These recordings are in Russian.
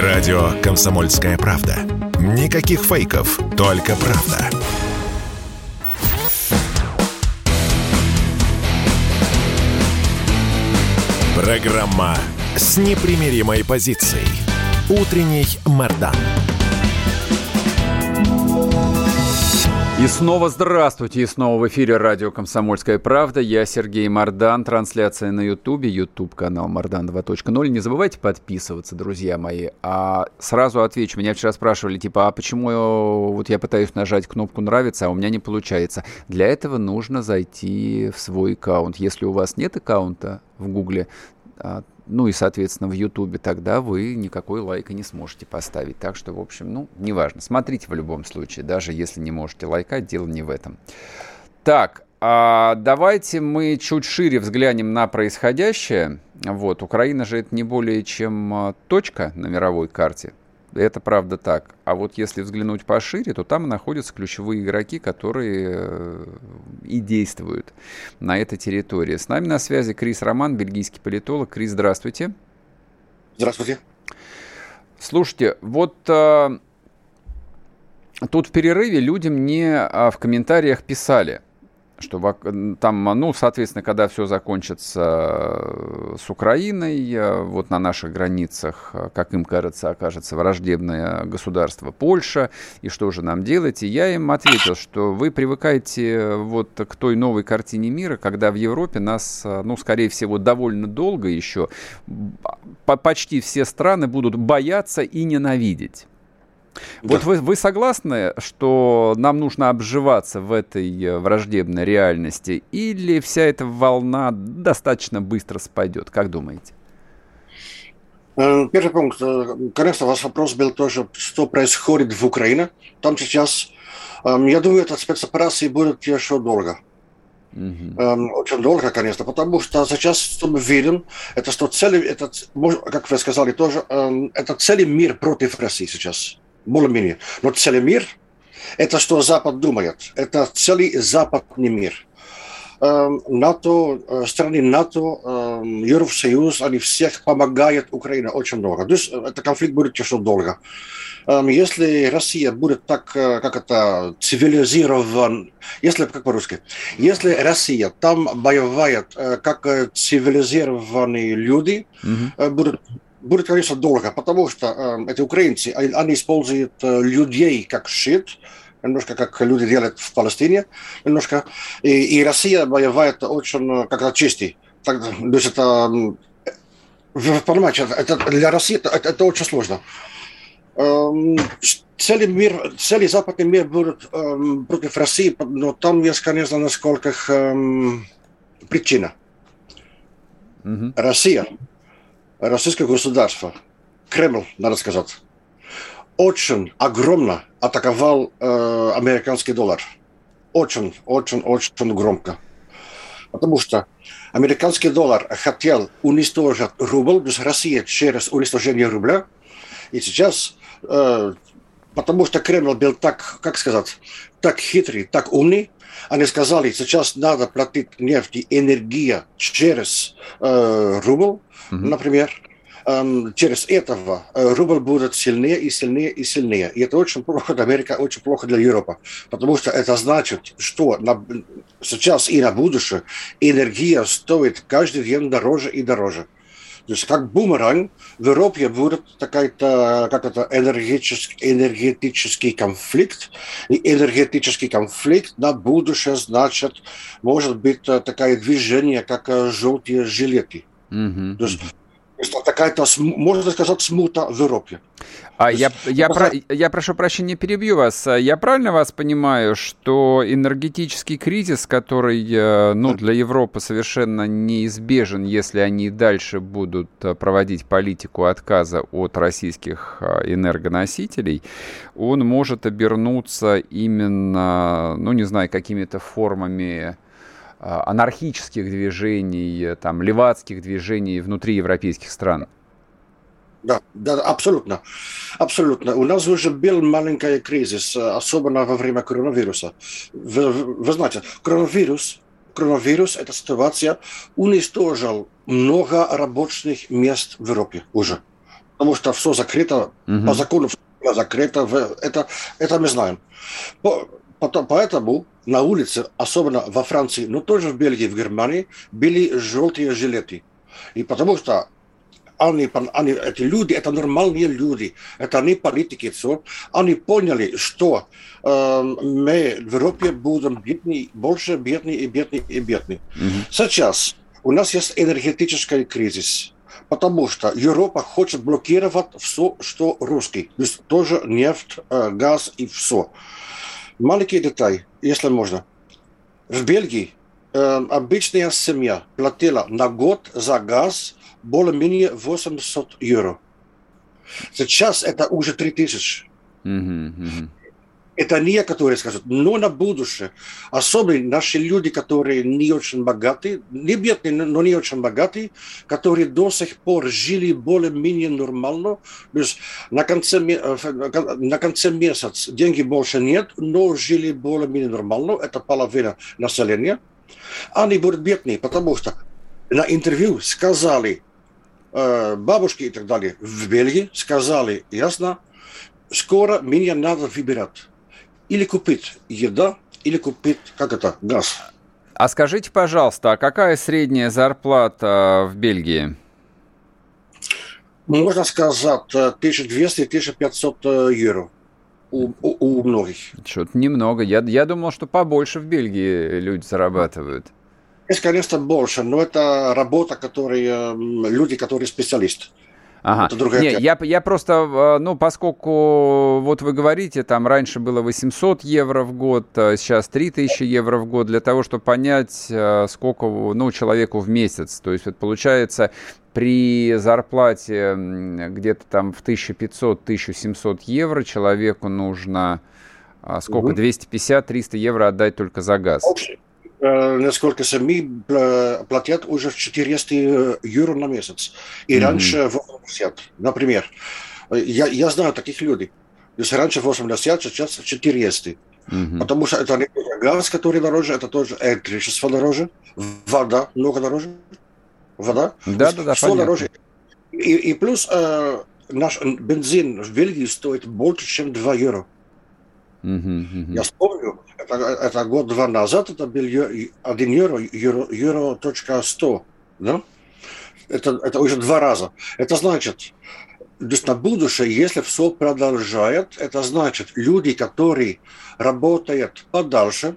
Радио «Комсомольская правда». Никаких фейков, только правда. Программа с непримиримой позицией. Утренний Мордан. И снова здравствуйте, и снова в эфире радио «Комсомольская правда». Я Сергей Мордан, трансляция на Ютубе, Ютуб-канал Мордан 2.0. Не забывайте подписываться, друзья мои. А сразу отвечу, меня вчера спрашивали, типа, а почему вот я пытаюсь нажать кнопку «Нравится», а у меня не получается? Для этого нужно зайти в свой аккаунт. Если у вас нет аккаунта в Гугле, а, ну и, соответственно, в Ютубе, тогда вы никакой лайка не сможете поставить. Так что, в общем, ну, неважно. Смотрите в любом случае, даже если не можете лайкать, дело не в этом. Так, а давайте мы чуть шире взглянем на происходящее. Вот, Украина же это не более чем а, точка на мировой карте. Это правда так. А вот если взглянуть пошире, то там находятся ключевые игроки, которые э, и действуют на этой территории. С нами на связи Крис Роман, бельгийский политолог. Крис, здравствуйте. Здравствуйте. Слушайте, вот а, тут в перерыве люди мне а, в комментариях писали – что там, ну, соответственно, когда все закончится э, с Украиной, э, вот на наших границах, э, как им кажется, окажется враждебное государство Польша, и что же нам делать? И я им ответил, что вы привыкаете вот к той новой картине мира, когда в Европе нас, ну, скорее всего, довольно долго еще почти все страны будут бояться и ненавидеть. Вот да. вы, вы согласны, что нам нужно обживаться в этой э, враждебной реальности, или вся эта волна достаточно быстро спадет? Как думаете? Э, первый пункт. Э, конечно, ваш вопрос был тоже, что происходит в Украине. Там сейчас, эм, я думаю, эта спецоперация будет еще долго. Mm-hmm. Очень долго, конечно, потому что сейчас, что мы видим, это что целый, это, как вы сказали тоже, эм, это целый мир против России сейчас более-менее. Но целый мир – это что Запад думает. Это целый западный мир. Эм, НАТО, э, страны НАТО, эм, Евросоюз, они всех помогают Украине очень много. То есть э, этот конфликт будет еще долго. Эм, если Россия будет так, э, как это, цивилизирован, если, как по-русски, если Россия там боевает, как цивилизированные люди, mm-hmm. будут будет, конечно, долго, потому что э, эти украинцы, они, они используют э, людей как щит, немножко как люди делают в Палестине, немножко. И, и Россия воевает очень как-то чистый. Так, то есть это, вы понимаете, это, для России это, это, это очень сложно. Эм, целый мир, целый западный мир будет эм, против России, но там есть, конечно, насколько эм, причина. Mm-hmm. Россия российское государство, Кремль, надо сказать, очень огромно атаковал э, американский доллар. Очень, очень, очень громко. Потому что американский доллар хотел уничтожить рубль, то есть Россия через уничтожение рубля. И сейчас, э, потому что Кремль был так, как сказать, так хитрый, так умный, они сказали, сейчас надо платить нефть и энергия через э, рубль, mm-hmm. например, эм, через этого э, рубль будет сильнее и сильнее и сильнее. И это очень плохо для Америки, очень плохо для Европы. Потому что это значит, что на, сейчас и на будущее энергия стоит каждый день дороже и дороже. То есть как бумеранг в Европе будет такая-то, как это, энергетический, энергетический конфликт. И энергетический конфликт на будущее значит, может быть, э, такое движение, как э, желтые жилеты. Mm-hmm. То есть такая-то, можно сказать, смута в Европе. А я, я, про, я прошу прощения, перебью вас. Я правильно вас понимаю, что энергетический кризис, который э, ну, для Европы совершенно неизбежен, если они дальше будут э, проводить политику отказа от российских э, энергоносителей, он может обернуться именно, ну не знаю, какими-то формами анархических движений, там, левацких движений внутри европейских стран. Да, да, абсолютно. Абсолютно. У нас уже был маленький кризис, особенно во время коронавируса. Вы, вы знаете, коронавирус, коронавирус, эта ситуация уничтожил много рабочих мест в Европе уже. потому что все закрыто, угу. по закону все закрыто, это, это мы знаем. По, потом, поэтому на улице, особенно во Франции, но тоже в Бельгии, в Германии, были желтые жилеты. И потому что они, они, эти люди, это нормальные люди, это не политики, все. Они поняли, что э, мы в Европе будем бедны, больше бедны и бедны и бедны. Mm-hmm. Сейчас у нас есть энергетический кризис потому что Европа хочет блокировать все, что русский. То есть тоже нефть, э, газ и все. Маленький деталь, если можно. В Бельгии э, обычная семья платила на год за газ более-менее 800 евро. Сейчас это уже 3000. Mm-hmm, mm-hmm это некоторые скажут, но на будущее. Особенно наши люди, которые не очень богатые, не бедные, но не очень богатые, которые до сих пор жили более-менее нормально. То есть на конце, на конце месяца деньги больше нет, но жили более-менее нормально. Это половина населения. Они будут бедные, потому что на интервью сказали, э, бабушки и так далее в Бельгии сказали ясно, скоро меня надо выбирать или купить еда, или купить, как это, газ. А скажите, пожалуйста, а какая средняя зарплата в Бельгии? Можно сказать, 1200-1500 э, евро у, у, у многих. Что-то немного. Я, я думал, что побольше в Бельгии люди зарабатывают. Есть, конечно, больше, но это работа, которые, люди, которые специалисты. Ага. Это другая Не, я, я просто, э, ну, поскольку вот вы говорите, там раньше было 800 евро в год, а сейчас 3000 евро в год, для того, чтобы понять, э, сколько, ну, человеку в месяц. То есть, вот получается, при зарплате где-то там в 1500-1700 евро человеку нужно а, сколько, угу. 250-300 евро отдать только за газ. Общий насколько сами э, платят уже 400 э, евро на месяц. И mm-hmm. раньше 80, например. Я, я знаю таких людей. То есть раньше 80, сейчас 400. Mm-hmm. Потому что это не газ, который дороже, это тоже электричество дороже, вода много дороже. Вода. Да, да, да, все дороже. И, и плюс э, наш бензин в Бельгии стоит больше, чем 2 евро. Mm-hmm. Я вспомню, это, это год-два назад, это был 1 евро, евро, евро точка 100, да? Это, это уже два раза. Это значит, то на будущее, если все продолжает, это значит, люди, которые работают подальше,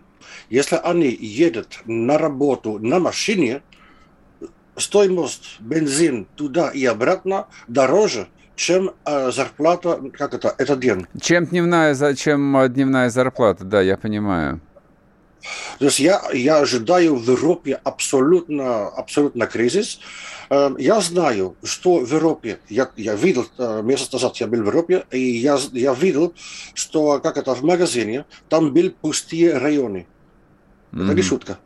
если они едут на работу на машине, стоимость бензин туда и обратно дороже, чем э, зарплата, как это, это день. Чем дневная, чем э, дневная зарплата, да, я понимаю. То есть я, я ожидаю в Европе абсолютно, абсолютно кризис. Э, я знаю, что в Европе, я, я видел, месяц назад я был в Европе, и я, я видел, что, как это, в магазине, там были пустые районы. Mm-hmm. Это не шутка.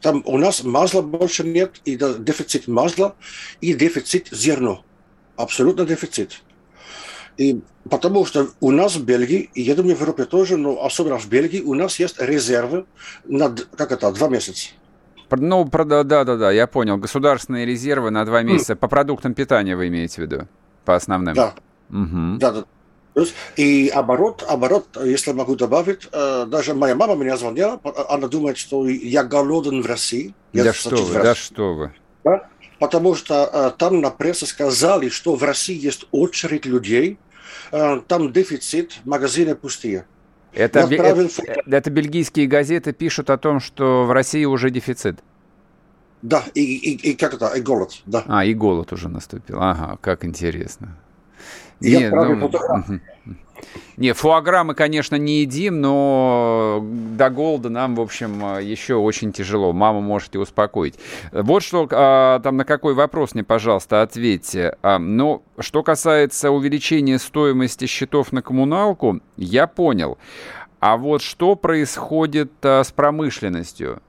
Там у нас масла больше нет, и дефицит масла, и дефицит зерна абсолютно дефицит. И потому что у нас в Бельгии, и я думаю, в Европе тоже, но особенно в Бельгии, у нас есть резервы на, как это, два месяца. Ну, да, да, да, я понял. Государственные резервы на два месяца. Mm. По продуктам питания вы имеете в виду? По основным? Да. Угу. Да, да. И оборот, оборот, если могу добавить, э, даже моя мама меня звонила, она думает, что я голоден в России. Я да что вы, да что вы. Да? Потому что э, там на прессе сказали, что в России есть очередь людей, э, там дефицит, магазины пустые. Это, отправил... это, это бельгийские газеты пишут о том, что в России уже дефицит. Да, и, и, и как это, и голод, да. А, и голод уже наступил. Ага, как интересно. Я Нет, ну, не, фуагра мы, конечно, не едим, но до голода нам, в общем, еще очень тяжело. Мама можете успокоить. Вот что, а, там на какой вопрос мне, пожалуйста, ответьте. А, но что касается увеличения стоимости счетов на коммуналку, я понял. А вот что происходит а, с промышленностью?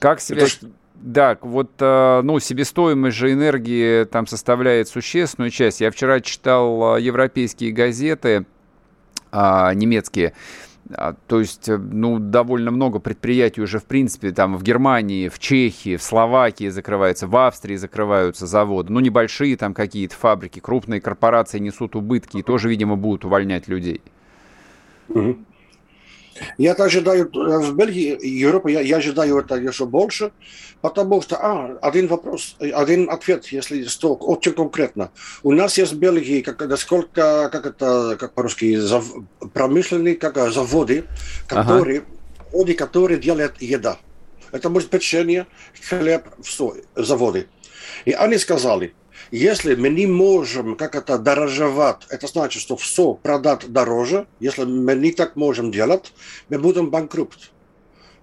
Как себя... Это... Да, вот, э, ну, себестоимость же энергии там составляет существенную часть. Я вчера читал э, европейские газеты, а, немецкие, А, то есть, э, ну, довольно много предприятий уже, в принципе, там в Германии, в Чехии, в Словакии закрываются, в Австрии закрываются заводы. Ну, небольшие там какие-то фабрики, крупные корпорации несут убытки и тоже, видимо, будут увольнять людей. Угу. Я ожидаю в Бельгии и Европе, я, я ожидаю это еще больше, потому что, а, один вопрос, один ответ, если что, очень конкретно. У нас есть в Бельгии, как, насколько, как это, как по-русски, зав, промышленные как, заводы, которые, ага. которые делают еда. Это может печенье, хлеб, все, заводы. И они сказали, если мы не можем как это дорожевать, это значит, что все продать дороже. Если мы не так можем делать, мы будем банкрот.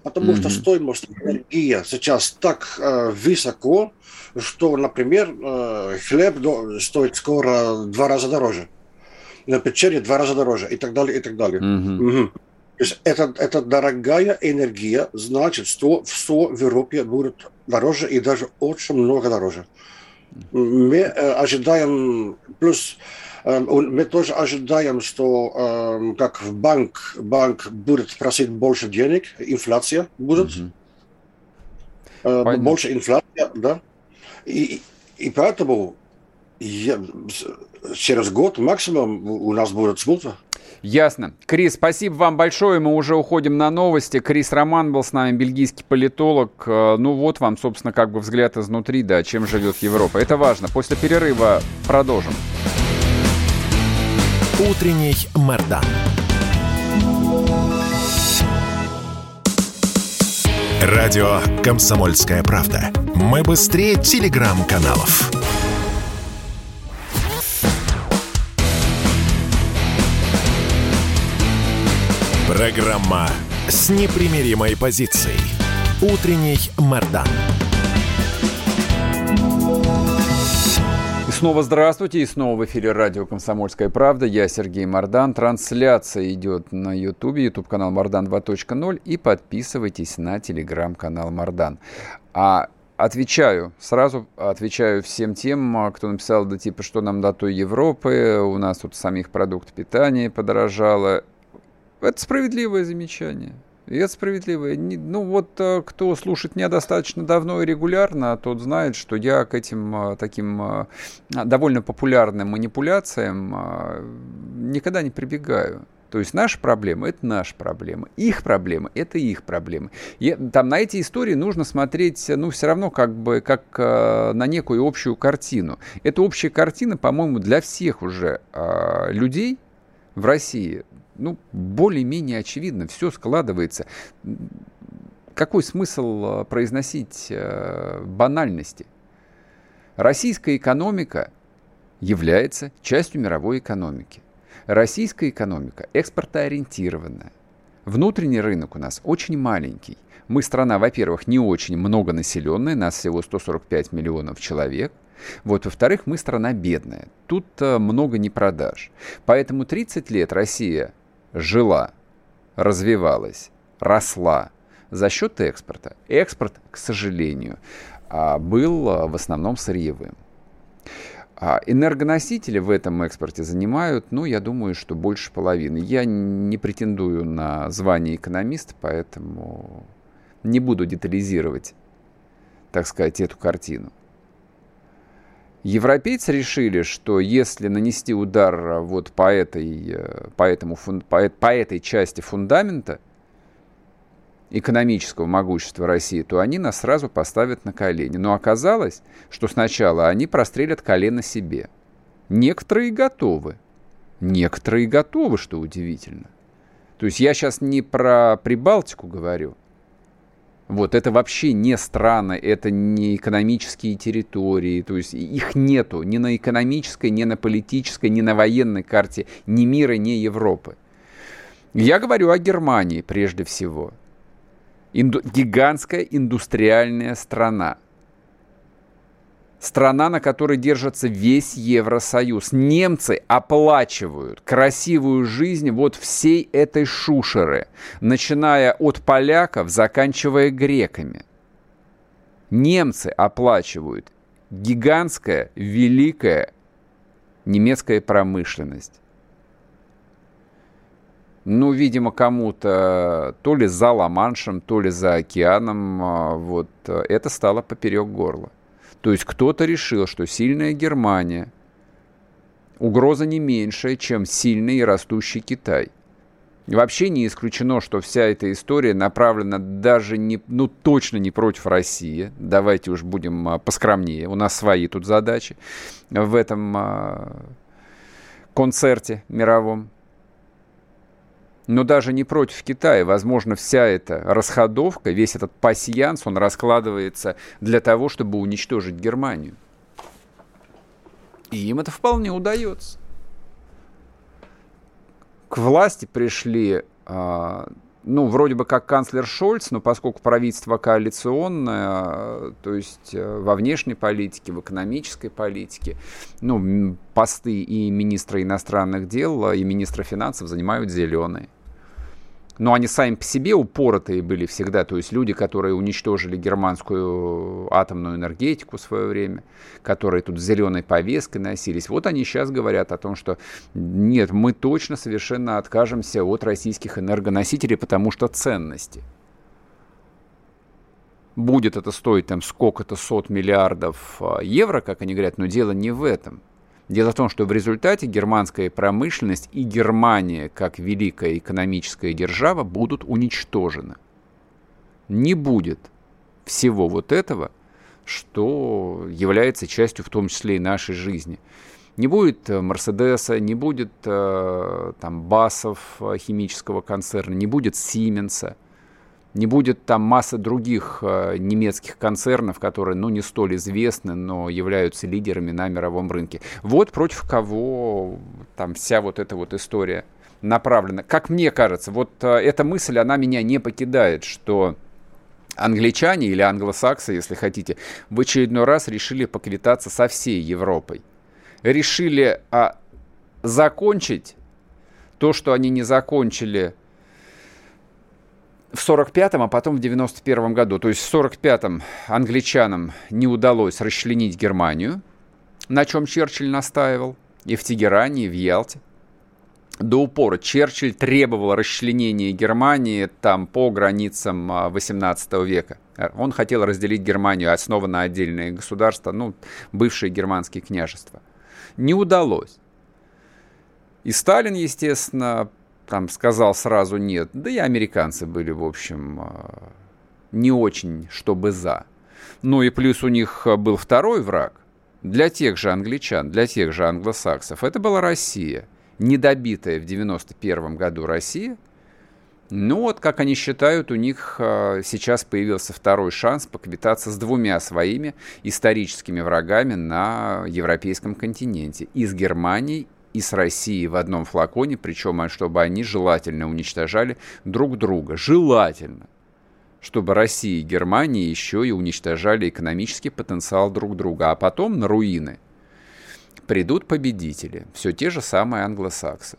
Потому mm-hmm. что стоимость энергии сейчас так э, высоко, что, например, э, хлеб стоит скоро два раза дороже, печенье два раза дороже и так далее, и так далее. Mm-hmm. Mm-hmm. То есть это, это дорогая энергия, значит, что все в Европе будет дороже и даже очень много дороже. Мы э, ожидаем, плюс э, мы тоже ожидаем, что э, как в банк, банк будет просить больше денег, инфляция будет, угу. больше инфляция, да, и, и поэтому я, через год максимум у нас будет смута. Ясно. Крис, спасибо вам большое. Мы уже уходим на новости. Крис Роман был с нами, бельгийский политолог. Э, ну вот вам, собственно, как бы взгляд изнутри, да, чем живет Европа. Это важно. После перерыва продолжим. Утренний Мордан. Радио «Комсомольская правда». Мы быстрее телеграм-каналов. Программа с непримиримой позицией. Утренний Мордан. И снова здравствуйте, и снова в эфире радио «Комсомольская правда». Я Сергей Мордан. Трансляция идет на YouTube, YouTube-канал Мордан 2.0. И подписывайтесь на телеграм-канал Мордан. А Отвечаю, сразу отвечаю всем тем, кто написал, да типа, что нам до той Европы, у нас тут самих продуктов питания подорожало. Это справедливое замечание. И это справедливое. Ну вот э, кто слушает меня достаточно давно и регулярно, тот знает, что я к этим э, таким э, довольно популярным манипуляциям никогда не прибегаю. То есть наша проблема – это наша проблема. Их проблема – это их проблемы. И там на эти истории нужно смотреть, ну, все равно как бы как э, на некую общую картину. Эта общая картина, по-моему, для всех уже э, людей в России ну, более-менее очевидно, все складывается. Какой смысл э, произносить э, банальности? Российская экономика является частью мировой экономики. Российская экономика экспортоориентированная. Внутренний рынок у нас очень маленький. Мы страна, во-первых, не очень многонаселенная, нас всего 145 миллионов человек. Вот, во-вторых, мы страна бедная. Тут э, много не продаж. Поэтому 30 лет Россия жила, развивалась, росла за счет экспорта. Экспорт, к сожалению, а, был а, в основном сырьевым. А энергоносители в этом экспорте занимают, ну, я думаю, что больше половины. Я не претендую на звание экономиста, поэтому не буду детализировать, так сказать, эту картину. Европейцы решили, что если нанести удар э, вот по этой, э, по этому, по, по этой части фундамента экономического могущества России, то они нас сразу поставят на колени. Но оказалось, что сначала они прострелят колено себе. Некоторые готовы. Некоторые готовы, что удивительно. То есть я сейчас не про Прибалтику говорю, вот это вообще не страны, это не экономические территории, то есть их нету ни на экономической, ни на политической, ни на военной карте ни мира, ни Европы. Я говорю о Германии прежде всего. Инду- гигантская индустриальная страна. Страна, на которой держится весь Евросоюз. Немцы оплачивают красивую жизнь вот всей этой шушеры, начиная от поляков, заканчивая греками. Немцы оплачивают гигантская, великая немецкая промышленность. ну, видимо, кому-то то ли за Ла-Маншем, то ли за океаном, а, вот это стало поперек горла. То есть кто-то решил, что сильная Германия угроза не меньшая, чем сильный и растущий Китай. Вообще не исключено, что вся эта история направлена даже не, ну точно не против России. Давайте уж будем а, поскромнее. У нас свои тут задачи в этом а, концерте мировом но даже не против Китая. Возможно, вся эта расходовка, весь этот пассианс, он раскладывается для того, чтобы уничтожить Германию. И им это вполне удается. К власти пришли, а, ну, вроде бы как канцлер Шольц, но поскольку правительство коалиционное, то есть э, во внешней политике, в экономической политике, ну, посты и министра иностранных дел, и министра финансов занимают зеленые но они сами по себе упоротые были всегда, то есть люди, которые уничтожили германскую атомную энергетику в свое время, которые тут с зеленой повесткой носились, вот они сейчас говорят о том, что нет, мы точно совершенно откажемся от российских энергоносителей, потому что ценности. Будет это стоить там сколько-то сот миллиардов а, евро, как они говорят, но дело не в этом – Дело в том, что в результате германская промышленность и Германия, как великая экономическая держава, будут уничтожены. Не будет всего вот этого, что является частью в том числе и нашей жизни. Не будет э, Мерседеса, не будет э, там Басов э, химического концерна, не будет Сименса – не будет там масса других э, немецких концернов, которые, ну, не столь известны, но являются лидерами на мировом рынке. Вот против кого там вся вот эта вот история направлена. Как мне кажется, вот э, эта мысль, она меня не покидает, что англичане или англосаксы, если хотите, в очередной раз решили поквитаться со всей Европой. Решили а, закончить то, что они не закончили в 45-м, а потом в 91-м году. То есть в 45-м англичанам не удалось расчленить Германию, на чем Черчилль настаивал, и в Тегеране, и в Ялте. До упора Черчилль требовал расчленения Германии там по границам 18 а, века. Он хотел разделить Германию, основа на отдельные государства, ну, бывшие германские княжества. Не удалось. И Сталин, естественно, там сказал сразу нет. Да и американцы были, в общем, а, не очень, чтобы за. Ну и плюс у них был второй враг для тех же англичан, для тех же англосаксов. Это была Россия. Недобитая в 91 году Россия. Ну вот, как они считают, у них а, сейчас появился второй шанс поквитаться с двумя своими историческими врагами на европейском континенте. И с Германией, и с Россией в одном флаконе, причем а, чтобы они желательно уничтожали друг друга. Желательно чтобы Россия и Германия еще и уничтожали экономический потенциал друг друга, а потом на руины придут победители, все те же самые англосаксы.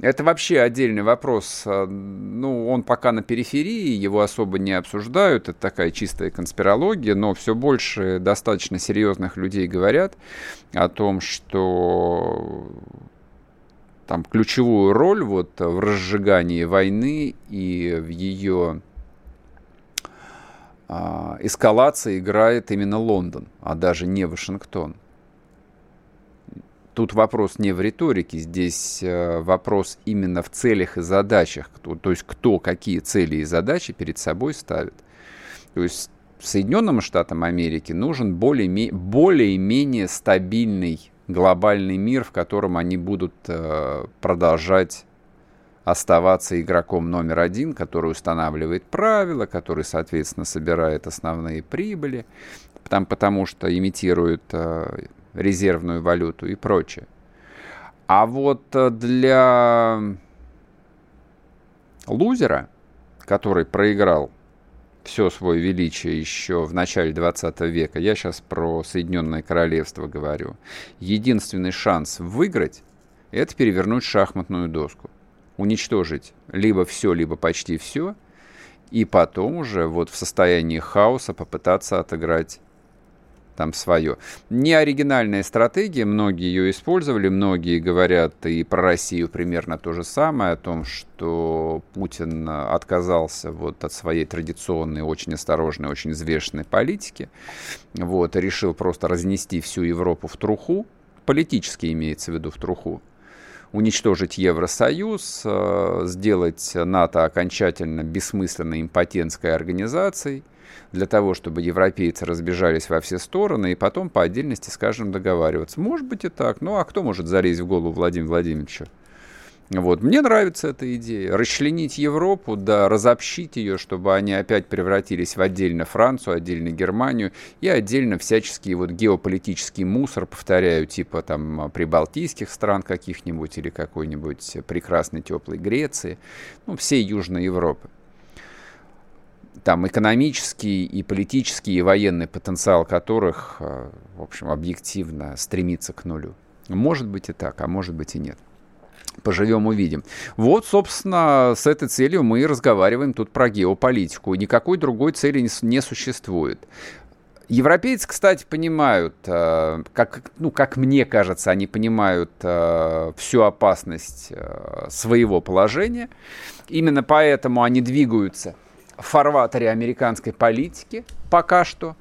Это вообще отдельный вопрос. А, ну, он пока на периферии, его особо не обсуждают. Это такая чистая конспирология, но все больше достаточно серьезных людей говорят о том, что там ключевую роль вот в разжигании войны и в ее а, эскалации играет именно Лондон, а даже не Вашингтон. Тут вопрос не в риторике, здесь э, вопрос именно в целях и задачах. То есть кто какие цели и задачи перед собой ставит. То есть Соединенным Штатам Америки нужен более-менее более стабильный глобальный мир, в котором они будут э, продолжать оставаться игроком номер один, который устанавливает правила, который, соответственно, собирает основные прибыли, там, потому что имитирует э, резервную валюту и прочее. А вот э, для лузера, который проиграл все свое величие еще в начале 20 века, я сейчас про Соединенное Королевство говорю, единственный шанс выиграть – это перевернуть шахматную доску, уничтожить либо все, либо почти все, и потом уже вот в состоянии хаоса попытаться отыграть там свое. Не оригинальная стратегия, многие ее использовали, многие говорят и про Россию примерно то же самое, о том, что Путин отказался вот от своей традиционной, очень осторожной, очень взвешенной политики, вот, решил просто разнести всю Европу в труху, политически имеется в виду в труху, уничтожить Евросоюз, э, сделать НАТО окончательно бессмысленной импотентской организацией, для того, чтобы европейцы разбежались во все стороны и потом по отдельности, скажем, договариваться. Может быть и так. Ну а кто может залезть в голову Владимира Владимировича? Вот. Мне нравится эта идея. Расчленить Европу, да, разобщить ее, чтобы они опять превратились в отдельно Францию, отдельно Германию и отдельно всяческий вот геополитический мусор, повторяю, типа там прибалтийских стран каких-нибудь или какой-нибудь прекрасной теплой Греции, ну, всей Южной Европы там экономический и политический и военный потенциал которых, э, в общем, объективно стремится к нулю. Может быть и так, а может быть и нет. Поживем, увидим. Вот, собственно, с этой целью мы и разговариваем тут про геополитику. Никакой другой цели не, существует. Европейцы, кстати, понимают, э, как, ну, как мне кажется, они понимают э, всю опасность своего положения. Именно поэтому они двигаются фарватере американской политики пока что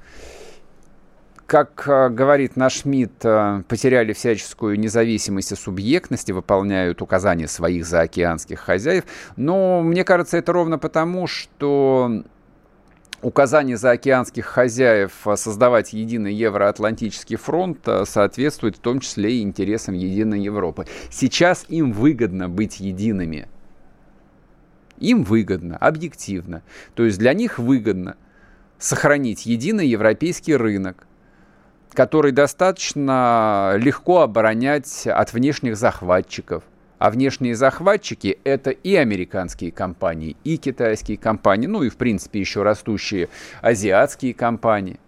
как э, говорит наш МИД, э, потеряли всяческую независимость и субъектность и выполняют указания своих заокеанских хозяев. Но мне кажется, это ровно потому, что указание заокеанских хозяев создавать единый Евроатлантический фронт э, соответствует в том числе и интересам единой Европы. Сейчас им выгодно быть едиными. Им выгодно, объективно. То есть для них выгодно сохранить единый европейский рынок, который достаточно легко оборонять от внешних захватчиков. А внешние захватчики – это и американские компании, и китайские компании, ну и, в принципе, еще растущие азиатские компании.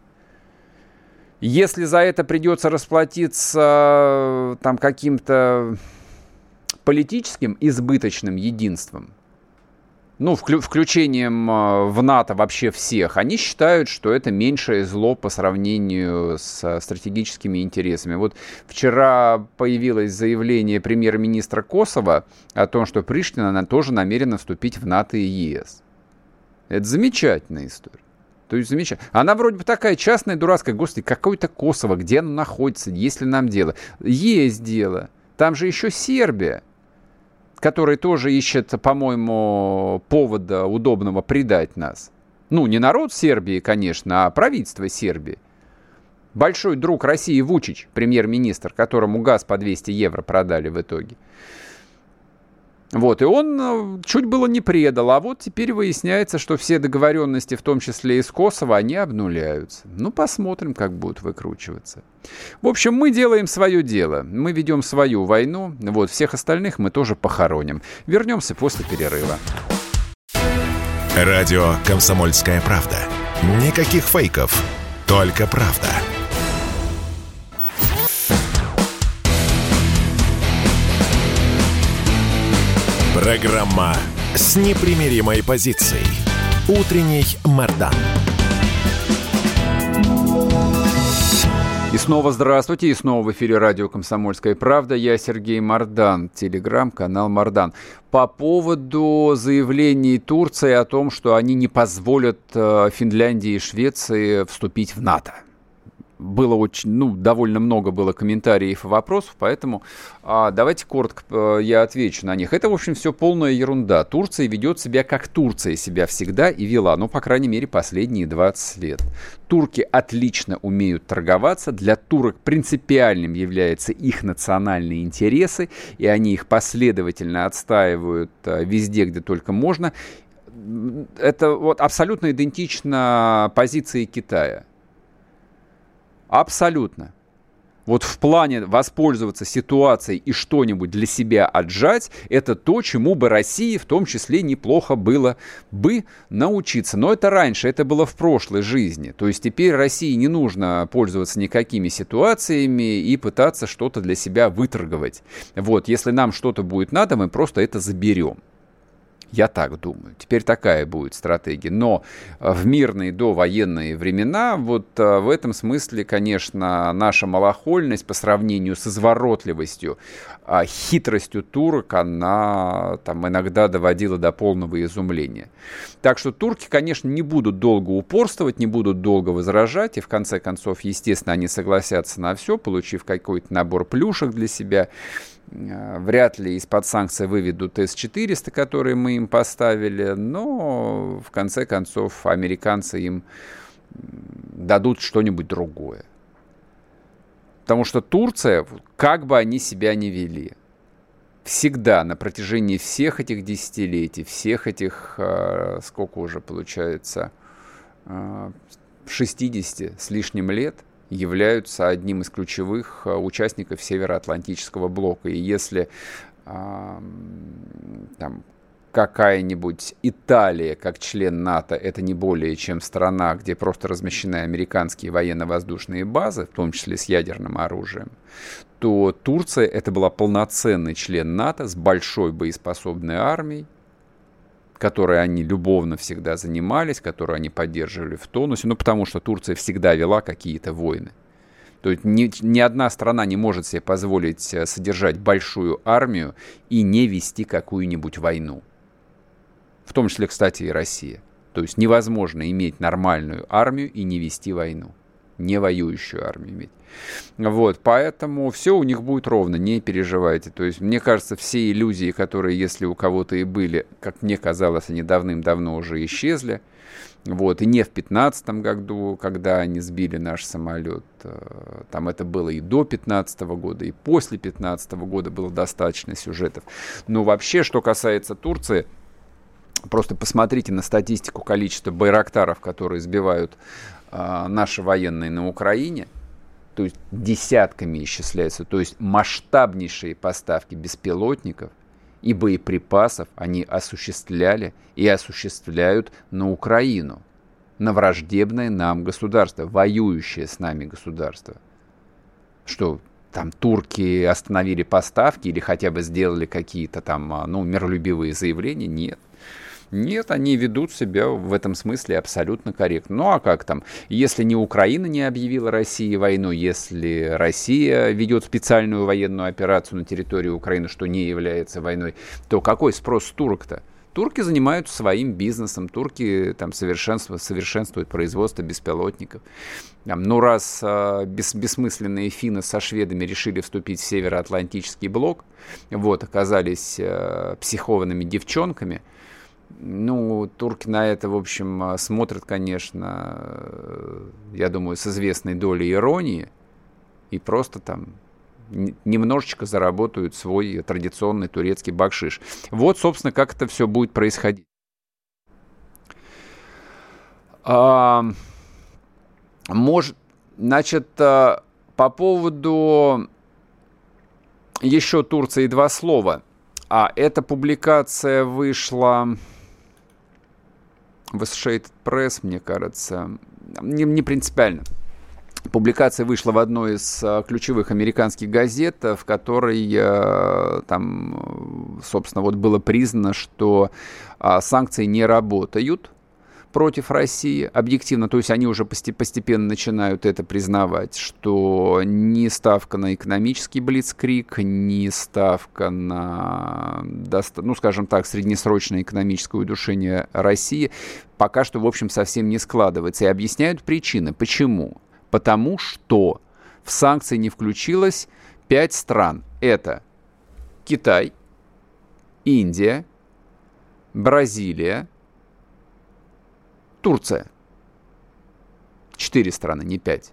Если за это придется расплатиться там каким-то политическим избыточным единством, ну, вклю включением а, в НАТО вообще всех, они считают, что это меньшее зло по сравнению с стратегическими интересами. Вот вчера появилось заявление премьер-министра Косово о том, что Приштина она тоже намерена вступить в НАТО и ЕС. Это замечательная история. То есть замечательно. Она вроде бы такая частная, дурацкая. Господи, какое-то Косово, где оно находится, есть ли нам дело? Есть дело. Там же еще Сербия который тоже ищет, по-моему, повода удобного предать нас. Ну, не народ Сербии, конечно, а правительство Сербии. Большой друг России Вучич, премьер-министр, которому газ по 200 евро продали в итоге. Вот, и он э, чуть было не предал, а вот теперь выясняется, что все договоренности, в том числе и с Косово, они обнуляются. Ну, посмотрим, как будут выкручиваться. В общем, мы делаем свое дело, мы ведем свою войну, вот, всех остальных мы тоже похороним. Вернемся после перерыва. Радио «Комсомольская правда». Никаких фейков, только правда. Программа с непримиримой позицией. Утренний Мордан. И снова здравствуйте, и снова в эфире радио «Комсомольская правда». Я Сергей Мордан, телеграм-канал Мордан. По поводу заявлений Турции о том, что они не позволят э, Финляндии и Швеции вступить в НАТО было очень, ну, довольно много было комментариев и вопросов, поэтому а, давайте коротко а, я отвечу на них. Это, в общем, все полная ерунда. Турция ведет себя, как Турция себя всегда и вела, ну, по крайней мере, последние 20 лет. Турки отлично умеют торговаться, для турок принципиальным являются их национальные интересы, и они их последовательно отстаивают а, везде, где только можно. Это вот абсолютно идентично позиции Китая. Абсолютно. Вот в плане воспользоваться ситуацией и что-нибудь для себя отжать, это то, чему бы России в том числе неплохо было бы научиться. Но это раньше, это было в прошлой жизни. То есть теперь России не нужно пользоваться никакими ситуациями и пытаться что-то для себя выторговать. Вот, если нам что-то будет надо, мы просто это заберем. Я так думаю. Теперь такая будет стратегия. Но в мирные довоенные времена, вот э, в этом смысле, конечно, наша малохольность по сравнению с изворотливостью, а хитростью турок, она там иногда доводила до полного изумления. Так что турки, конечно, не будут долго упорствовать, не будут долго возражать, и в конце концов, естественно, они согласятся на все, получив какой-то набор плюшек для себя. Э, вряд ли из-под санкций выведут С-400, которые мы им поставили, но в конце концов американцы им дадут что-нибудь другое. Потому что Турция, как бы они себя ни вели, всегда на протяжении всех этих десятилетий, всех этих, э, сколько уже получается, 60 э, с лишним лет, являются одним из ключевых э, участников Североатлантического блока. И если там, какая-нибудь Италия, как член НАТО, это не более чем страна, где просто размещены американские военно-воздушные базы, в том числе с ядерным оружием, то Турция это была полноценный член НАТО с большой боеспособной армией, которой они любовно всегда занимались, которую они поддерживали в тонусе, ну, потому что Турция всегда вела какие-то войны. То есть ни, ни одна страна не может себе позволить э, содержать большую армию и не вести какую-нибудь войну. В том числе, кстати, и Россия. То есть невозможно иметь нормальную армию и не вести войну. Не воюющую армию иметь. Вот, поэтому все у них будет ровно, не переживайте. То есть, мне кажется, все иллюзии, которые, если у кого-то и были, как мне казалось, они давным-давно уже исчезли. Вот, и не в 15 году, когда они сбили наш самолет. Э, там это было и до 15 года, и после 15 года было достаточно сюжетов. Но вообще, что касается Турции, просто посмотрите на статистику количества байрактаров, которые сбивают наши военные на Украине – то есть десятками исчисляются, то есть масштабнейшие поставки беспилотников и боеприпасов они осуществляли и осуществляют на Украину, на враждебное нам государство, воюющее с нами государство. Что там турки остановили поставки или хотя бы сделали какие-то там а, ну, миролюбивые заявления? Нет. Нет, они ведут себя в этом смысле абсолютно корректно. Ну а как там? Если не Украина не объявила России войну, если Россия ведет специальную военную операцию на территории Украины, что не является войной, то какой спрос с турок-то? Турки занимаются своим бизнесом, турки там совершенствуют, совершенствуют производство беспилотников. Там, ну, раз э, бес, бессмысленные финны со шведами решили вступить в Североатлантический блок, вот, оказались э, психованными девчонками – ну, турки на это, в общем, а, смотрят, конечно, э, я думаю, с известной долей иронии и просто там немножечко заработают свой традиционный турецкий бакшиш. Вот, собственно, как это все будет происходить. А, может, значит, а, по поводу еще Турции два слова. А эта публикация вышла в Associated Press, мне кажется, не, не принципиально. Публикация вышла в одной из а, ключевых американских газет, в которой а, там, собственно, вот было признано, что санкции не работают против России, объективно, то есть они уже постепенно начинают это признавать, что ни ставка на экономический блицкрик, ни ставка на, ну, скажем так, среднесрочное экономическое удушение России пока что, в общем, совсем не складывается. И объясняют причины. Почему? Потому что в санкции не включилось пять стран. Это Китай, Индия, Бразилия, Турция. Четыре страны, не пять.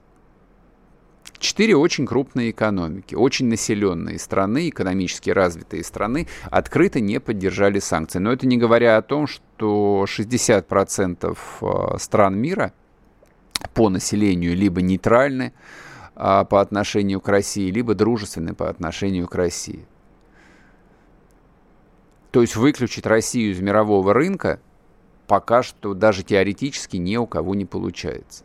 Четыре очень крупные экономики, очень населенные страны, экономически развитые страны открыто не поддержали санкции. Но это не говоря о том, что 60% а, стран мира по населению либо нейтральны а, по отношению к России, либо дружественны по отношению к России. То есть выключить Россию из мирового рынка – пока что даже теоретически ни у кого не получается.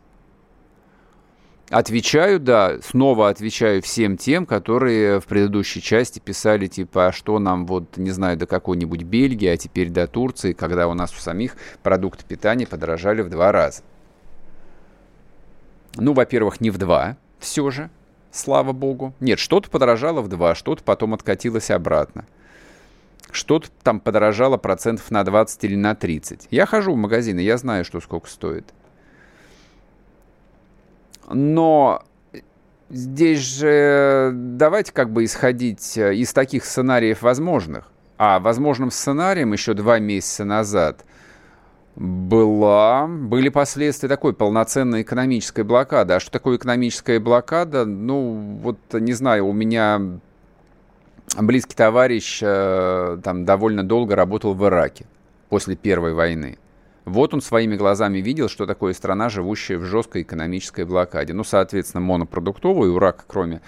Отвечаю, да, снова отвечаю всем тем, которые в предыдущей части писали, типа, а что нам, вот, не знаю, до какой-нибудь Бельгии, а теперь до Турции, когда у нас у самих продукты питания подорожали в два раза. Ну, во-первых, не в два, все же, слава богу. Нет, что-то подорожало в два, что-то потом откатилось обратно. Что-то там подорожало процентов на 20 или на 30. Я хожу в магазины, я знаю, что сколько стоит. Но здесь же давайте как бы исходить э, из таких сценариев возможных. А возможным сценарием еще два месяца назад была, были последствия такой полноценной экономической блокады. А что такое экономическая блокада? Ну, вот не знаю, у меня близкий товарищ э, там довольно долго работал в Ираке после Первой войны. Вот он своими глазами видел, что такое страна, живущая в жесткой экономической блокаде. Ну, соответственно, монопродуктовую, у Ирака кроме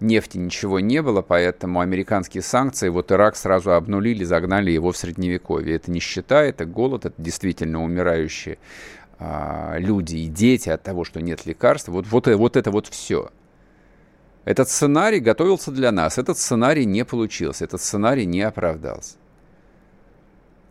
нефти ничего не было, поэтому американские санкции, вот Ирак сразу обнулили, загнали его в Средневековье. Это нищета, это голод, это действительно умирающие а, люди и дети от того, что нет лекарств. Вот, вот, вот это вот все. Этот сценарий готовился для нас, этот сценарий не получился, этот сценарий не оправдался.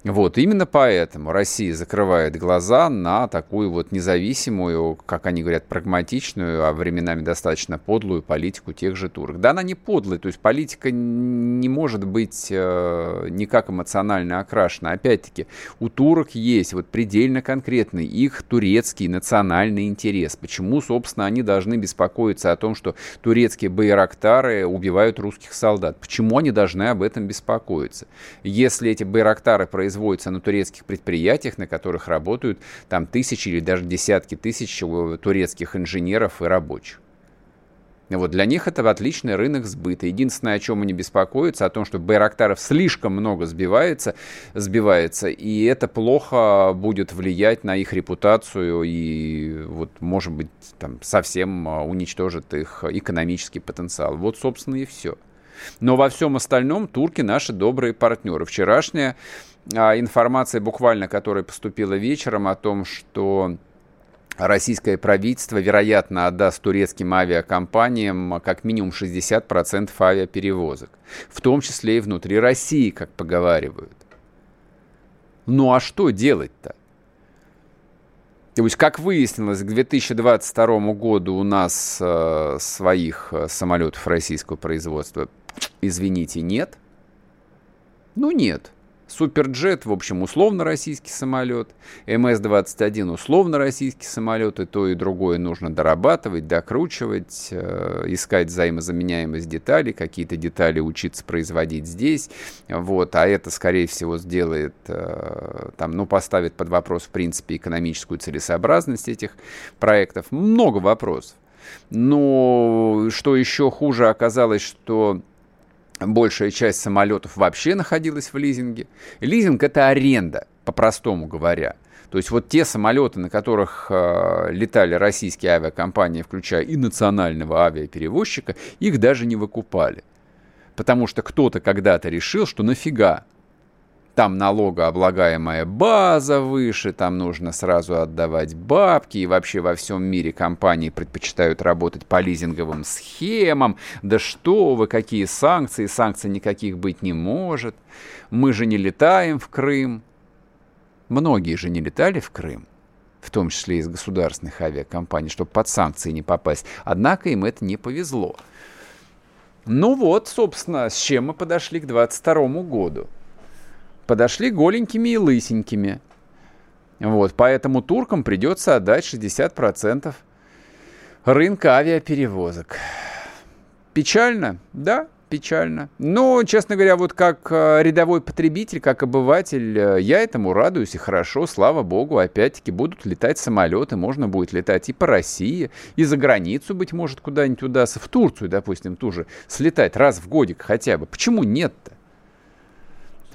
Вот, именно поэтому Россия закрывает глаза на такую вот независимую, как они говорят, прагматичную, а временами достаточно подлую политику тех же турок. Да, она не подлая, то есть политика не может быть э, никак эмоционально окрашена. Опять-таки, у турок есть вот предельно конкретный их турецкий национальный интерес. Почему, собственно, они должны беспокоиться о том, что турецкие байрактары убивают русских солдат? Почему они должны об этом беспокоиться? Если эти байрактары производят производится на турецких предприятиях, на которых работают там тысячи или даже десятки тысяч турецких инженеров и рабочих. Вот для них это отличный рынок сбыта. Единственное, о чем они беспокоятся, о том, что байрактаров слишком много сбивается, сбивается, и это плохо будет влиять на их репутацию и, вот, может быть, там, совсем а, уничтожит их экономический потенциал. Вот, собственно, и все. Но во всем остальном турки наши добрые партнеры. Вчерашняя информация, буквально которая поступила вечером, о том, что российское правительство, вероятно, отдаст турецким авиакомпаниям как минимум 60% авиаперевозок, в том числе и внутри России, как поговаривают. Ну а что делать-то? То есть, как выяснилось, к 2022 году у нас э, своих э, самолетов российского производства, извините, нет. Ну, нет. Суперджет, в общем, условно российский самолет. МС-21 условно российский самолет. И то, и другое нужно дорабатывать, докручивать, э, искать взаимозаменяемость деталей, какие-то детали учиться производить здесь. Вот. А это, скорее всего, сделает, э, там, ну, поставит под вопрос, в принципе, экономическую целесообразность этих проектов. Много вопросов. Но что еще хуже оказалось, что большая часть самолетов вообще находилась в лизинге. Лизинг – это аренда, по-простому говоря. То есть вот те самолеты, на которых э, летали российские авиакомпании, включая и национального авиаперевозчика, их даже не выкупали. Потому что кто-то когда-то решил, что нафига там налогооблагаемая база выше, там нужно сразу отдавать бабки, и вообще во всем мире компании предпочитают работать по лизинговым схемам. Да что вы, какие санкции, санкций никаких быть не может. Мы же не летаем в Крым. Многие же не летали в Крым в том числе из государственных авиакомпаний, чтобы под санкции не попасть. Однако им это не повезло. Ну вот, собственно, с чем мы подошли к 22 году подошли голенькими и лысенькими. Вот, поэтому туркам придется отдать 60% рынка авиаперевозок. Печально? Да, печально. Но, честно говоря, вот как э, рядовой потребитель, как обыватель, э, я этому радуюсь и хорошо, слава богу, опять-таки будут летать самолеты, можно будет летать и по России, и за границу, быть может, куда-нибудь удастся, в Турцию, допустим, тоже слетать раз в годик хотя бы. Почему нет-то?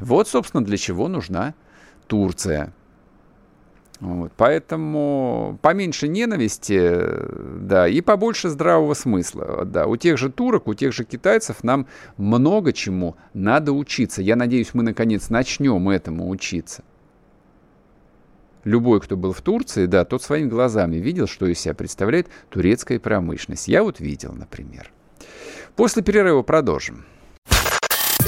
Вот, собственно, для чего нужна Турция. Вот, поэтому поменьше ненависти, да, и побольше здравого смысла. Да. У тех же турок, у тех же китайцев нам много чему надо учиться. Я надеюсь, мы наконец начнем этому учиться. любой, кто был в Турции, да, тот своими глазами видел, что из себя представляет турецкая промышленность. Я вот видел, например. После перерыва продолжим.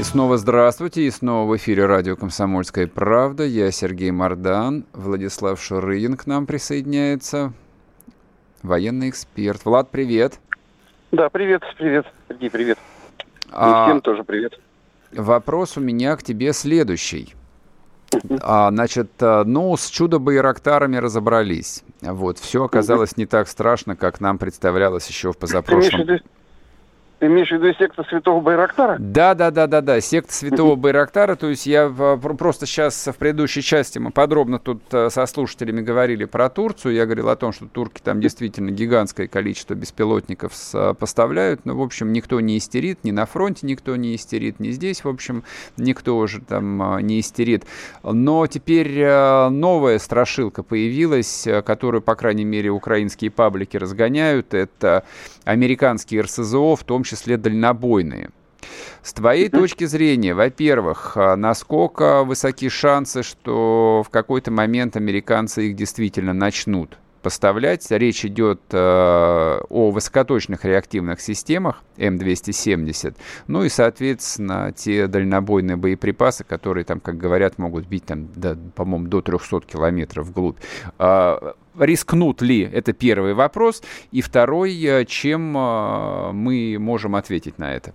И снова здравствуйте, и снова в эфире радио «Комсомольская правда». Я Сергей Мордан, Владислав Шурыгин к нам присоединяется, военный эксперт. Влад, привет. Да, привет, привет, Сергей, привет. А... И всем тоже привет. Вопрос у меня к тебе следующий. А, значит, э, ну, с чудо-байрактарами разобрались. Вот, все оказалось не так страшно, как нам представлялось еще в позапрошлом. Ты имеешь в виду секту Святого Байрактара? Да, да, да, да, да, секта Святого Байрактара. То есть я просто сейчас в предыдущей части мы подробно тут э, со слушателями говорили про Турцию. Я говорил о том, что турки там действительно гигантское количество беспилотников поставляют. Но, в общем, никто не истерит, ни на фронте никто не истерит, ни здесь, в общем, никто уже там э, не истерит. Но теперь э, новая страшилка появилась, которую, по крайней мере, украинские паблики разгоняют. Это американские РСЗО, в том числе дальнобойные. С твоей точки зрения, во-первых, а, насколько высоки шансы, что в какой-то момент американцы их действительно начнут поставлять? Речь идет э, о высокоточных реактивных системах М270, ну и, соответственно, те дальнобойные боеприпасы, которые там, как говорят, могут бить там, да, по-моему, до 300 километров вглубь. Э, рискнут ли? Это первый вопрос. И второй, э, чем э, мы можем ответить на это?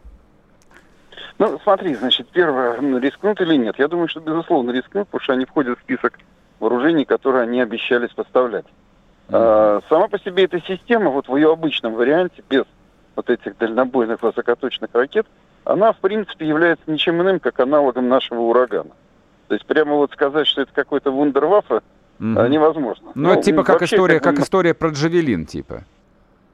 Ну, смотри, значит, первое, рискнут или нет? Я думаю, что, безусловно, рискнут, потому что они входят в список вооружений, которые они обещались поставлять. Mm-hmm. сама по себе эта система, вот в ее обычном варианте, без вот этих дальнобойных высокоточных ракет, она, в принципе, является ничем иным, как аналогом нашего урагана. То есть прямо вот сказать, что это какой-то вундерваффе, mm-hmm. невозможно. Ну, ну типа как история, как, как история про Джавелин, типа.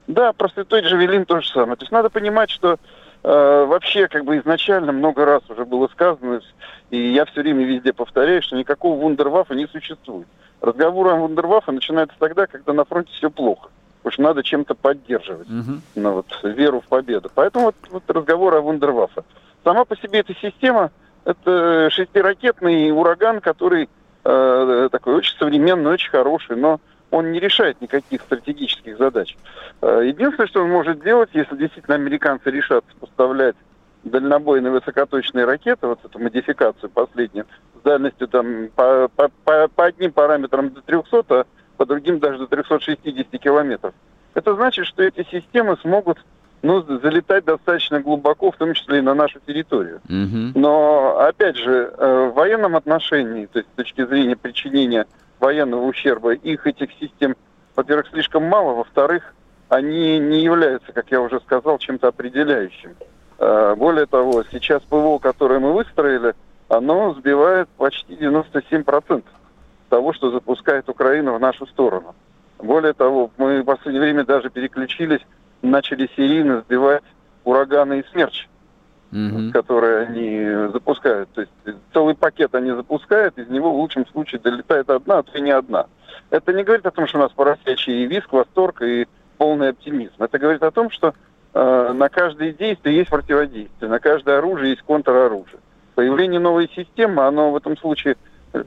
Да, просто той Джавелин то же самое. То есть надо понимать, что э, вообще как бы изначально много раз уже было сказано, и я все время везде повторяю, что никакого вундерваффа не существует. Разговор о вундерваффе начинается тогда, когда на фронте все плохо. Потому что надо чем-то поддерживать uh-huh. ну, вот, веру в победу. Поэтому вот, вот разговор о вундерваффе. Сама по себе эта система – это шестиракетный ураган, который э, такой очень современный, очень хороший, но он не решает никаких стратегических задач. Э, единственное, что он может делать, если действительно американцы решат поставлять дальнобойные высокоточные ракеты, вот эту модификацию последнюю, с дальностью там по, по, по, по одним параметрам до 300, а по другим даже до 360 километров. Это значит, что эти системы смогут ну, залетать достаточно глубоко, в том числе и на нашу территорию. Mm-hmm. Но, опять же, э, в военном отношении, то есть с точки зрения причинения военного ущерба, их этих систем, во-первых, слишком мало, во-вторых, они не являются, как я уже сказал, чем-то определяющим. Э, более того, сейчас ПВО, которое мы выстроили, оно сбивает почти 97% того, что запускает Украина в нашу сторону. Более того, мы в последнее время даже переключились, начали серийно сбивать ураганы и смерчи, mm-hmm. которые они запускают. То есть целый пакет они запускают, из него в лучшем случае долетает одна, а то и не одна. Это не говорит о том, что у нас поросячий виск, восторг и полный оптимизм. Это говорит о том, что Э, на каждое действие есть противодействие, на каждое оружие есть контроружие. Появление новой системы, оно в этом случае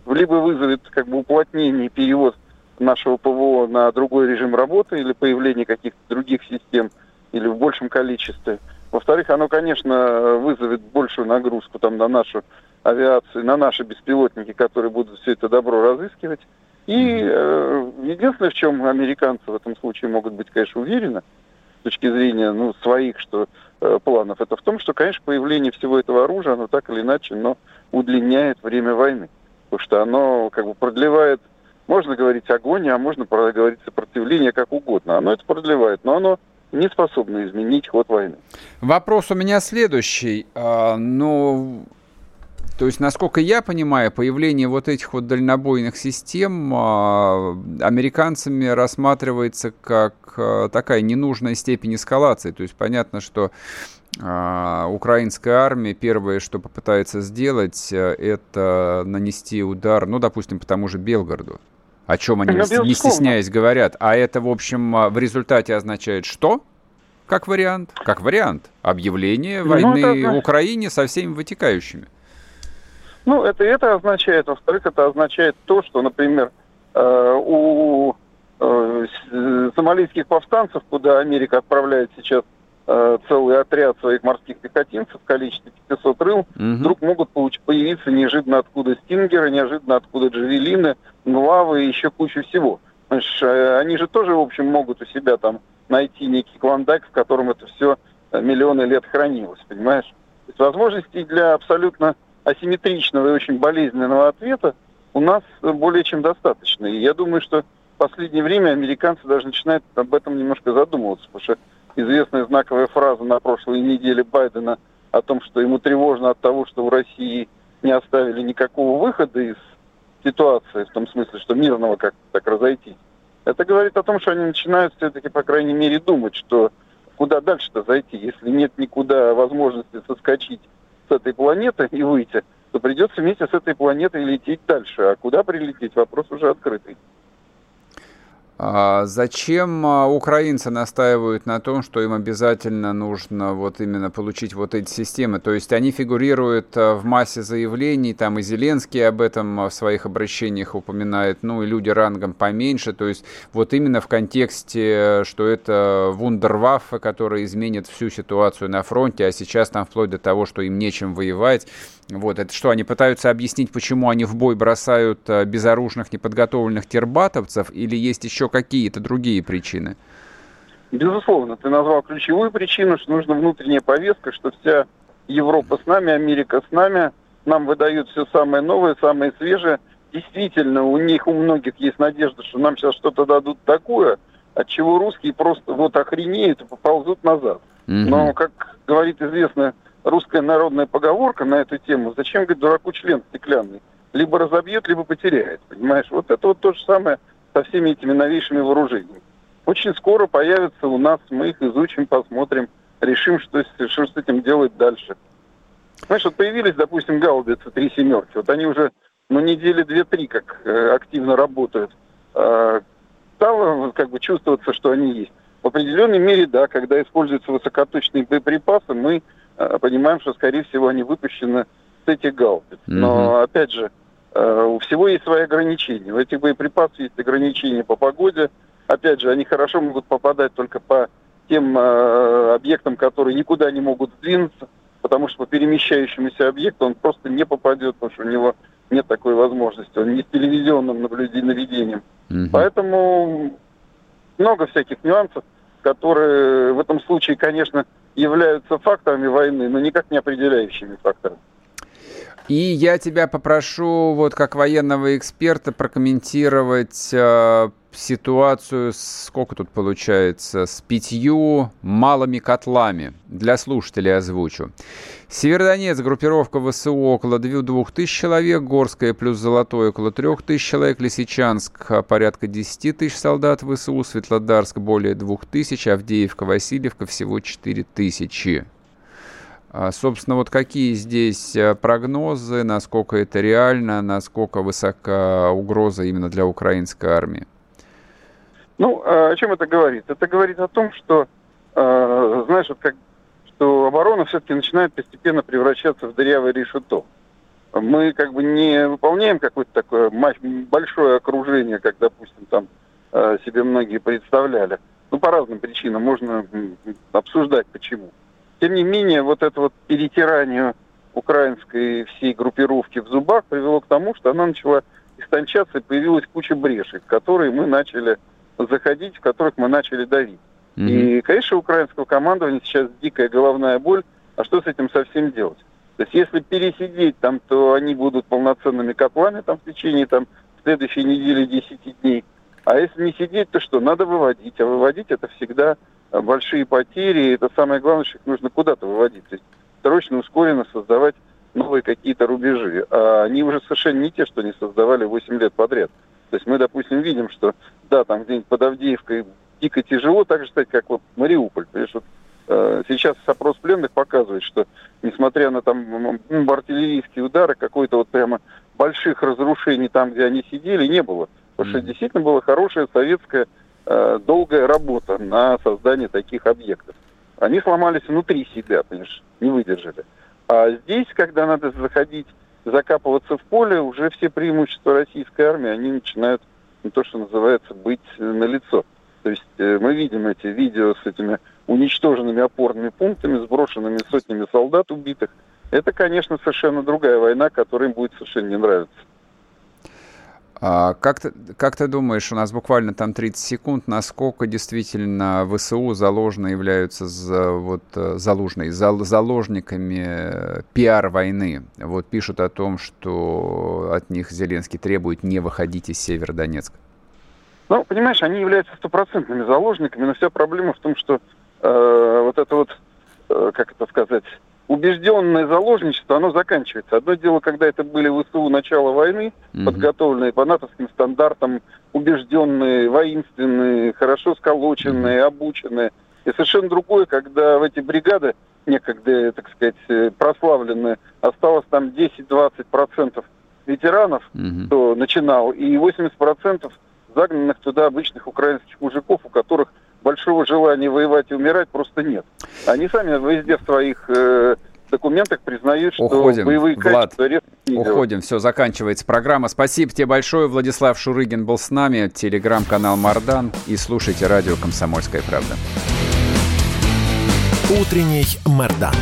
либо вызовет как бы уплотнение, перевод нашего ПВО на другой режим работы или появление каких-то других систем или в большем количестве. Во-вторых, оно, конечно, вызовет большую нагрузку там, на нашу авиацию, на наши беспилотники, которые будут все это добро разыскивать. И э, единственное, в чем американцы в этом случае могут быть, конечно, уверены, точки зрения ну, своих что, э, планов, это в том, что, конечно, появление всего этого оружия, оно так или иначе, но удлиняет время войны. Потому что оно как бы продлевает, можно говорить огонь, а можно говорить сопротивление как угодно. Оно это продлевает, но оно не способно изменить ход войны. Вопрос у меня следующий. А, ну, То есть, насколько я понимаю, появление вот этих вот дальнобойных систем а, американцами рассматривается как а, такая ненужная степень эскалации. То есть понятно, что а, украинская армия первое, что попытается сделать, э, это нанести удар, ну, допустим, по тому же Белгороду, о чем они, ну, не стесняясь, говорят. А это, в общем, в результате означает что? Как вариант? Как вариант. Объявление ну, войны ну, это... Украине со всеми вытекающими. Ну, это, это означает. Во-вторых, это означает то, что, например, э, у э, сомалийских повстанцев, куда Америка отправляет сейчас э, целый отряд своих морских пехотинцев в количестве 500 рыл, угу. вдруг могут получ- появиться неожиданно откуда стингеры, неожиданно откуда джавелины, главы и еще кучу всего. Знаешь, они же тоже, в общем, могут у себя там найти некий клондайк, в котором это все миллионы лет хранилось, понимаешь? То есть возможностей для абсолютно асимметричного и очень болезненного ответа у нас более чем достаточно. И я думаю, что в последнее время американцы даже начинают об этом немножко задумываться, потому что известная знаковая фраза на прошлой неделе Байдена о том, что ему тревожно от того, что в России не оставили никакого выхода из ситуации, в том смысле, что мирного как-то так разойтись. Это говорит о том, что они начинают все-таки, по крайней мере, думать, что куда дальше-то зайти, если нет никуда возможности соскочить с этой планеты и выйти, то придется вместе с этой планетой лететь дальше. А куда прилететь, вопрос уже открытый. А зачем а, украинцы настаивают на том, что им обязательно нужно вот именно получить вот эти системы? То есть они фигурируют а, в массе заявлений, там и Зеленский об этом в своих обращениях упоминает, ну и люди рангом поменьше. То есть вот именно в контексте, что это вундерваффе, которые изменят всю ситуацию на фронте, а сейчас там вплоть до того, что им нечем воевать. Вот, это что, они пытаются объяснить, почему они в бой бросают безоружных, неподготовленных тербатовцев, или есть еще какие-то другие причины? Безусловно, ты назвал ключевую причину, что нужна внутренняя повестка, что вся Европа с нами, Америка с нами, нам выдают все самое новое, самое свежее. Действительно, у них, у многих есть надежда, что нам сейчас что-то дадут такое, от чего русские просто вот охренеют и поползут назад. mm Но, как говорит известная русская народная поговорка на эту тему, зачем, говорит, дураку член стеклянный? Либо разобьет, либо потеряет, понимаешь? Вот это вот то же самое со всеми этими новейшими вооружениями. Очень скоро появятся у нас, мы их изучим, посмотрим, решим, что, что с этим делать дальше. Знаешь, вот появились, допустим, гаубицы три семерки. Вот они уже, ну, недели две-три как э, активно работают. Э, стало как бы чувствоваться, что они есть. В определенной мере, да, когда используются высокоточные боеприпасы, мы понимаем, что, скорее всего, они выпущены с этих гаубиц. Но, опять же, Э, у всего есть свои ограничения. У этих боеприпасов есть ограничения по погоде. Опять же, они хорошо могут попадать только по тем э, объектам, которые никуда не могут сдвинуться, потому что по перемещающемуся объекту он просто не попадет, потому что у него нет такой возможности. Он не с телевизионным наблюдением. Угу. Поэтому много всяких нюансов, которые в этом случае, конечно, являются факторами войны, но никак не определяющими факторами. И я тебя попрошу, вот как военного эксперта, прокомментировать э, ситуацию, сколько тут получается, с пятью малыми котлами. Для слушателей озвучу. Северодонец, группировка ВСУ около 2000 человек, Горская плюс Золотой около 3000 человек, Лисичанск порядка 10 тысяч солдат ВСУ, Светлодарск более 2000, Авдеевка, Васильевка всего 4000. А, собственно, вот какие здесь э, прогнозы, насколько это реально, насколько высока угроза именно для украинской армии? Ну, а о чем это говорит? Это говорит о том, что, э, знаешь, вот как, что оборона все-таки начинает постепенно превращаться в дырявое решето. Мы как бы не выполняем какое-то такое большое окружение, как, допустим, там себе многие представляли. Ну, по разным причинам можно обсуждать, почему. Тем не менее, вот это вот перетирание украинской всей группировки в зубах привело к тому, что она начала истончаться и появилась куча брешей, в которые мы начали заходить, в которых мы начали давить. Mm-hmm. И, конечно, украинского командования сейчас дикая головная боль, а что с этим совсем делать? То есть если пересидеть там, то они будут полноценными котлами там в течение там следующей недели 10 дней. А если не сидеть, то что? Надо выводить. А выводить это всегда большие потери, и это самое главное, что их нужно куда-то выводить. То есть срочно, ускоренно создавать новые какие-то рубежи. А они уже совершенно не те, что они создавали 8 лет подряд. То есть мы, допустим, видим, что да, там где-нибудь под Авдеевкой дико тяжело, так же, кстати, как вот Мариуполь. Понимаешь, вот, э, сейчас опрос пленных показывает, что несмотря на там артиллерийские удары, какой-то вот прямо больших разрушений там, где они сидели, не было. Потому что действительно была хорошая советская э, долгая работа на создание таких объектов. Они сломались внутри себя, понимаешь, не выдержали. А здесь, когда надо заходить, закапываться в поле, уже все преимущества российской армии, они начинают, ну, то, что называется, быть на лицо. То есть э, мы видим эти видео с этими уничтоженными опорными пунктами, сброшенными сотнями солдат убитых. Это, конечно, совершенно другая война, которая им будет совершенно не нравиться. А как, ты, как ты думаешь, у нас буквально там 30 секунд, насколько действительно ВСУ заложно являются за, вот, э, залужной, за, заложниками э, пиар-войны? Вот пишут о том, что от них Зеленский требует не выходить из Северодонецка. Ну, понимаешь, они являются стопроцентными заложниками, но вся проблема в том, что э, вот это вот, э, как это сказать, убежденное заложничество, оно заканчивается. Одно дело, когда это были ВСУ начала войны, mm подготовленные по натовским стандартам, убежденные, воинственные, хорошо сколоченные, mm обученные. И совершенно другое, когда в эти бригады, некогда, так сказать, э, прославленные, осталось там 10-20% ветеранов, mm кто начинал, и 80% загнанных туда обычных украинских мужиков, у которых большого желания воевать и умирать просто нет. Они сами везде в своих э, документах признают, что уходим. боевые Влад, качества не Уходим, все, заканчивается программа. Спасибо тебе большое. Владислав Шурыгин был с нами, телеграм-канал Мардан. И слушайте радио «Комсомольская правда». Утренний Мардан.